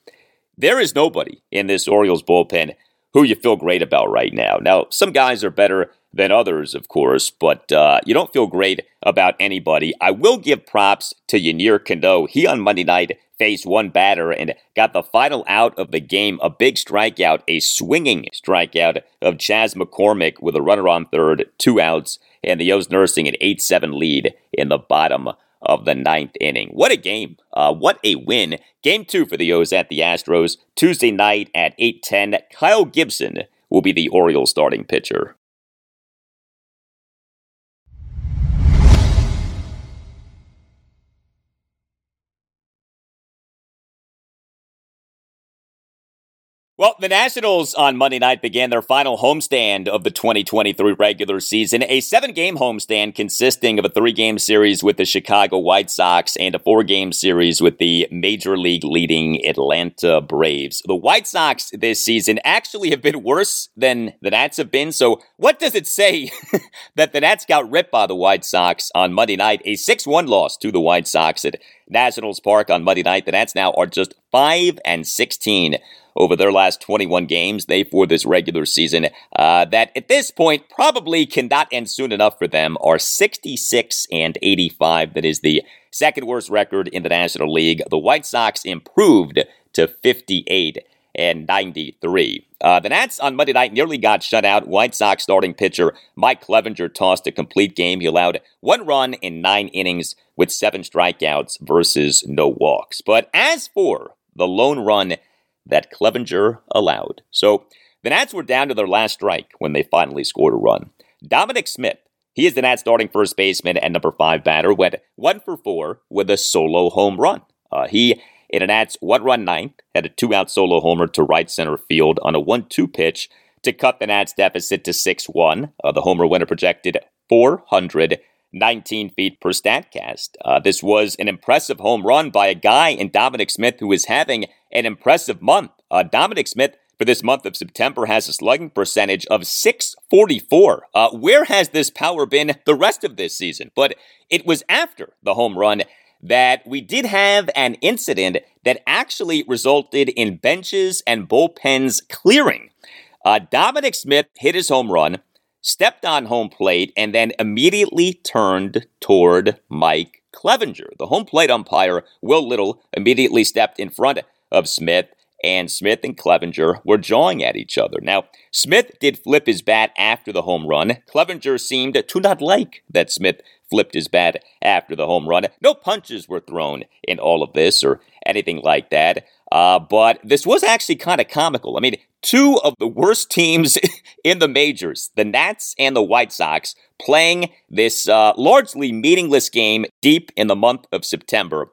There is nobody in this Orioles bullpen who you feel great about right now. Now, some guys are better than others, of course, but uh, you don't feel great about anybody. I will give props to Yennier Cano. He on Monday night faced one batter and got the final out of the game, a big strikeout, a swinging strikeout of Chas McCormick with a runner on third, two outs, and the O's nursing an 8 7 lead in the bottom of the ninth inning. What a game. Uh, what a win. Game two for the O's at the Astros. Tuesday night at 8.10. Kyle Gibson will be the Orioles starting pitcher. Well, the Nationals on Monday night began their final homestand of the 2023 regular season, a seven game homestand consisting of a three game series with the Chicago White Sox and a four game series with the Major League leading Atlanta Braves. The White Sox this season actually have been worse than the Nats have been, so what does it say that the Nats got ripped by the White Sox on Monday night? A 6 1 loss to the White Sox at Nationals Park on Monday night. The Nats now are just 5 and 16 over their last 21 games, they for this regular season, uh, that at this point probably cannot end soon enough for them, are 66 and 85. That is the second worst record in the National League. The White Sox improved to 58 and 93. Uh, the Nats on Monday night nearly got shut out. White Sox starting pitcher Mike Clevinger tossed a complete game. He allowed one run in nine innings with seven strikeouts versus no walks. But as for the lone run that Clevinger allowed. So the Nats were down to their last strike when they finally scored a run. Dominic Smith, he is the Nats starting first baseman and number five batter, went one for four with a solo home run. Uh, he, in a Nats one run ninth, had a two out solo homer to right center field on a 1 2 pitch to cut the Nats deficit to 6 1. Uh, the homer winner projected 419 feet per StatCast. Uh, this was an impressive home run by a guy in Dominic Smith who is having an impressive month. Uh, Dominic Smith for this month of September has a slugging percentage of 644. Uh, where has this power been the rest of this season? But it was after the home run that we did have an incident that actually resulted in benches and bullpens clearing. Uh, Dominic Smith hit his home run, stepped on home plate, and then immediately turned toward Mike Clevinger. The home plate umpire, Will Little, immediately stepped in front of Smith, and Smith and Clevinger were jawing at each other. Now, Smith did flip his bat after the home run. Clevinger seemed to not like that Smith flipped his bat after the home run. No punches were thrown in all of this or anything like that. Uh, but this was actually kind of comical. I mean, two of the worst teams in the majors, the Nats and the White Sox, playing this uh, largely meaningless game deep in the month of September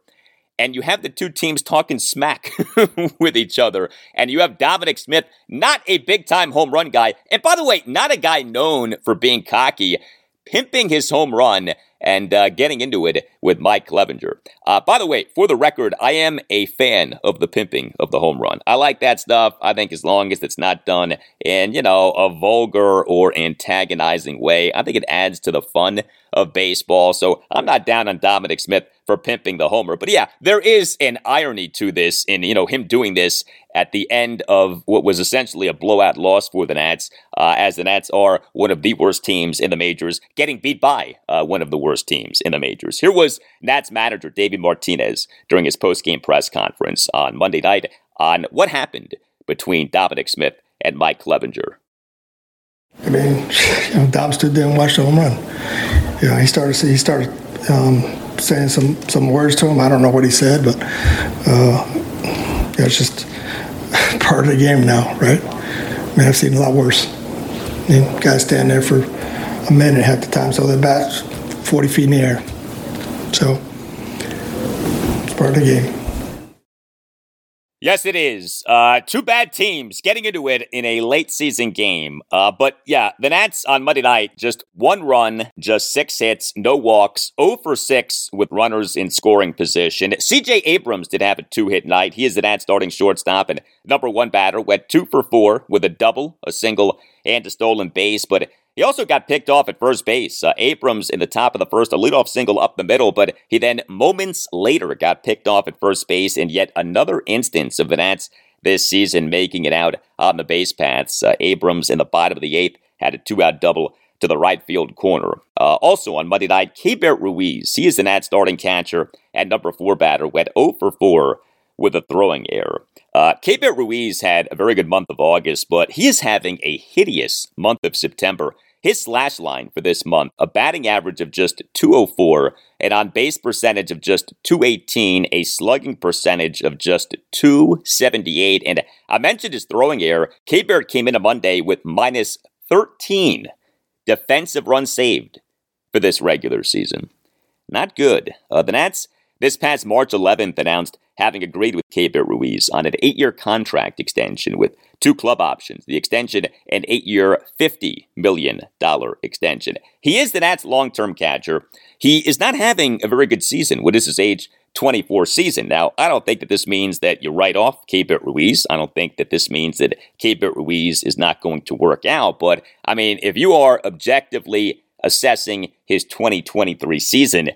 and you have the two teams talking smack with each other, and you have Dominic Smith, not a big time home run guy, and by the way, not a guy known for being cocky, pimping his home run and uh, getting into it with Mike Clevinger. Uh, by the way, for the record, I am a fan of the pimping of the home run. I like that stuff. I think as long as it's not done in, you know, a vulgar or antagonizing way, I think it adds to the fun of baseball. So I'm not down on Dominic Smith for pimping the homer. But yeah, there is an irony to this in, you know, him doing this at the end of what was essentially a blowout loss for the Nats, uh, as the Nats are one of the worst teams in the majors, getting beat by uh, one of the worst teams in the majors. Here was Nats manager Davey Martinez during his post-game press conference on Monday night on what happened between Dominic Smith and Mike Clevinger. I mean, you know, Dom stood there and watched the home run. You know, he started he started um, saying some some words to him. I don't know what he said, but uh, it's just part of the game now, right? I mean, I've seen a lot worse. I mean, guys stand there for a minute half the time, so the bat's 40 feet in the air. So it's part of the game. Yes, it is. Uh, two bad teams getting into it in a late season game. Uh, but yeah, the Nats on Monday night, just one run, just six hits, no walks, 0 for 6 with runners in scoring position. CJ Abrams did have a two hit night. He is the Nats starting shortstop and number one batter, went 2 for 4 with a double, a single, and a stolen base. But he also got picked off at first base. Uh, Abrams in the top of the first, a leadoff single up the middle, but he then moments later got picked off at first base in yet another instance of the Nats this season making it out on the base paths. Uh, Abrams in the bottom of the eighth had a two-out double to the right field corner. Uh, also on Monday night, Keibert Ruiz, he is the Nats starting catcher and number four batter, went 0 for 4 with a throwing error. Uh, Keibert Ruiz had a very good month of August, but he is having a hideous month of September. His slash line for this month, a batting average of just 204, an on base percentage of just 218, a slugging percentage of just 278. And I mentioned his throwing error. Keibert came in on Monday with minus 13 defensive runs saved for this regular season. Not good. Uh, the Nats this past March 11th announced having agreed with Keibert Ruiz on an eight year contract extension with two club options. The extension, an eight year, $50 million extension. He is the Nats' long term catcher. He is not having a very good season. What is his age? 24 season. Now, I don't think that this means that you write off Keibert Ruiz. I don't think that this means that Keibert Ruiz is not going to work out. But, I mean, if you are objectively assessing his 2023 season,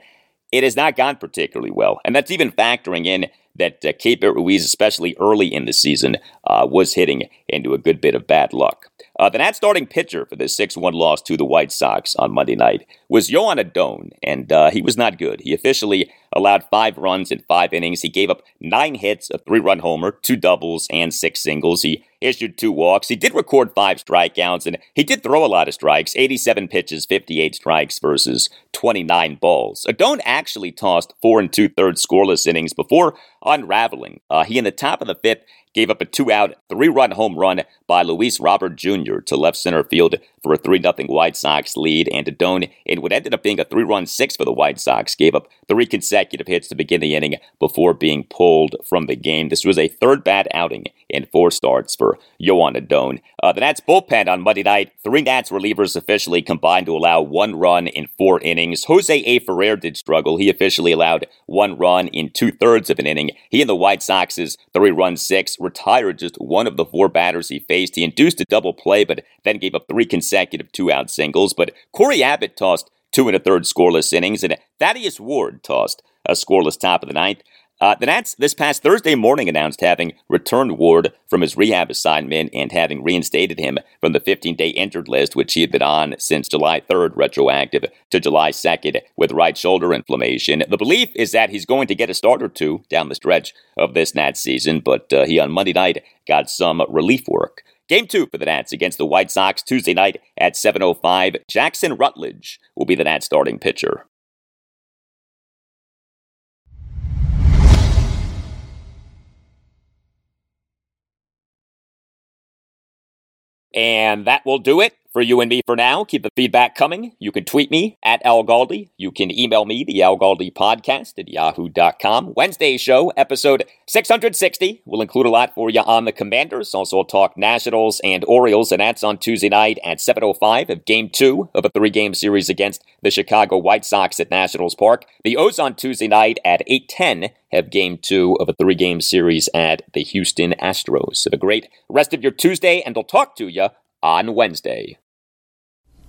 it has not gone particularly well. And that's even factoring in that uh, Keibert Ruiz, especially early in the season, uh, was hitting into a good bit of bad luck. Uh, the Nats starting pitcher for the 6 1 loss to the White Sox on Monday night was Joan Adon, and uh, he was not good. He officially allowed five runs in five innings. He gave up nine hits, a three run homer, two doubles, and six singles. He issued two walks. He did record five strikeouts, and he did throw a lot of strikes 87 pitches, 58 strikes versus 29 balls. Adon actually tossed four and two thirds scoreless innings before unraveling. Uh, he, in the top of the fifth, gave up a two out, three run home run by Luis Robert Jr. to left center field for a 3 0 White Sox lead. And Adon, in what ended up being a three run six for the White Sox, gave up three consecutive hits to begin the inning before being pulled from the game. This was a third bad outing in four starts for Joan Adon. Uh, the Nats bullpen on Monday night, three Nats relievers officially combined to allow one run in four innings. Jose A. Ferrer did struggle. He officially allowed one run in two thirds of an inning. He and the White Sox's three run six retired just one of the four batters he faced. He induced a double play, but then gave up three consecutive two out singles. But Cory Abbott tossed two and a third scoreless innings, and Thaddeus Ward tossed a scoreless top of the ninth. Uh, the Nats this past Thursday morning announced having returned Ward from his rehab assignment and having reinstated him from the 15 day injured list, which he had been on since July 3rd, retroactive to July 2nd, with right shoulder inflammation. The belief is that he's going to get a start or two down the stretch of this Nats season, but uh, he on Monday night got some relief work. Game two for the Nats against the White Sox Tuesday night at 7.05. Jackson Rutledge will be the Nats starting pitcher. And that will do it for you and me for now. Keep the feedback coming. You can tweet me at Al Galdi. You can email me, the Al Galdi podcast at yahoo.com. Wednesday show, episode 660, will include a lot for you on the Commanders. Also, I'll talk Nationals and Orioles, and that's on Tuesday night at 7.05 of game two of a three-game series against the Chicago White Sox at Nationals Park. The O's on Tuesday night at 8.10 have game two of a three-game series at the Houston Astros. Have a great rest of your Tuesday, and I'll talk to you on Wednesday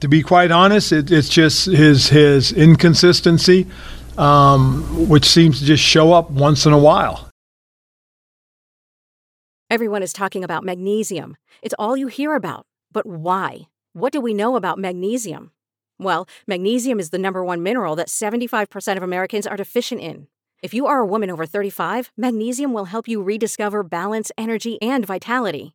to be quite honest, it, it's just his his inconsistency, um, which seems to just show up once in a while. Everyone is talking about magnesium. It's all you hear about. But why? What do we know about magnesium? Well, magnesium is the number one mineral that 75% of Americans are deficient in. If you are a woman over 35, magnesium will help you rediscover balance, energy, and vitality.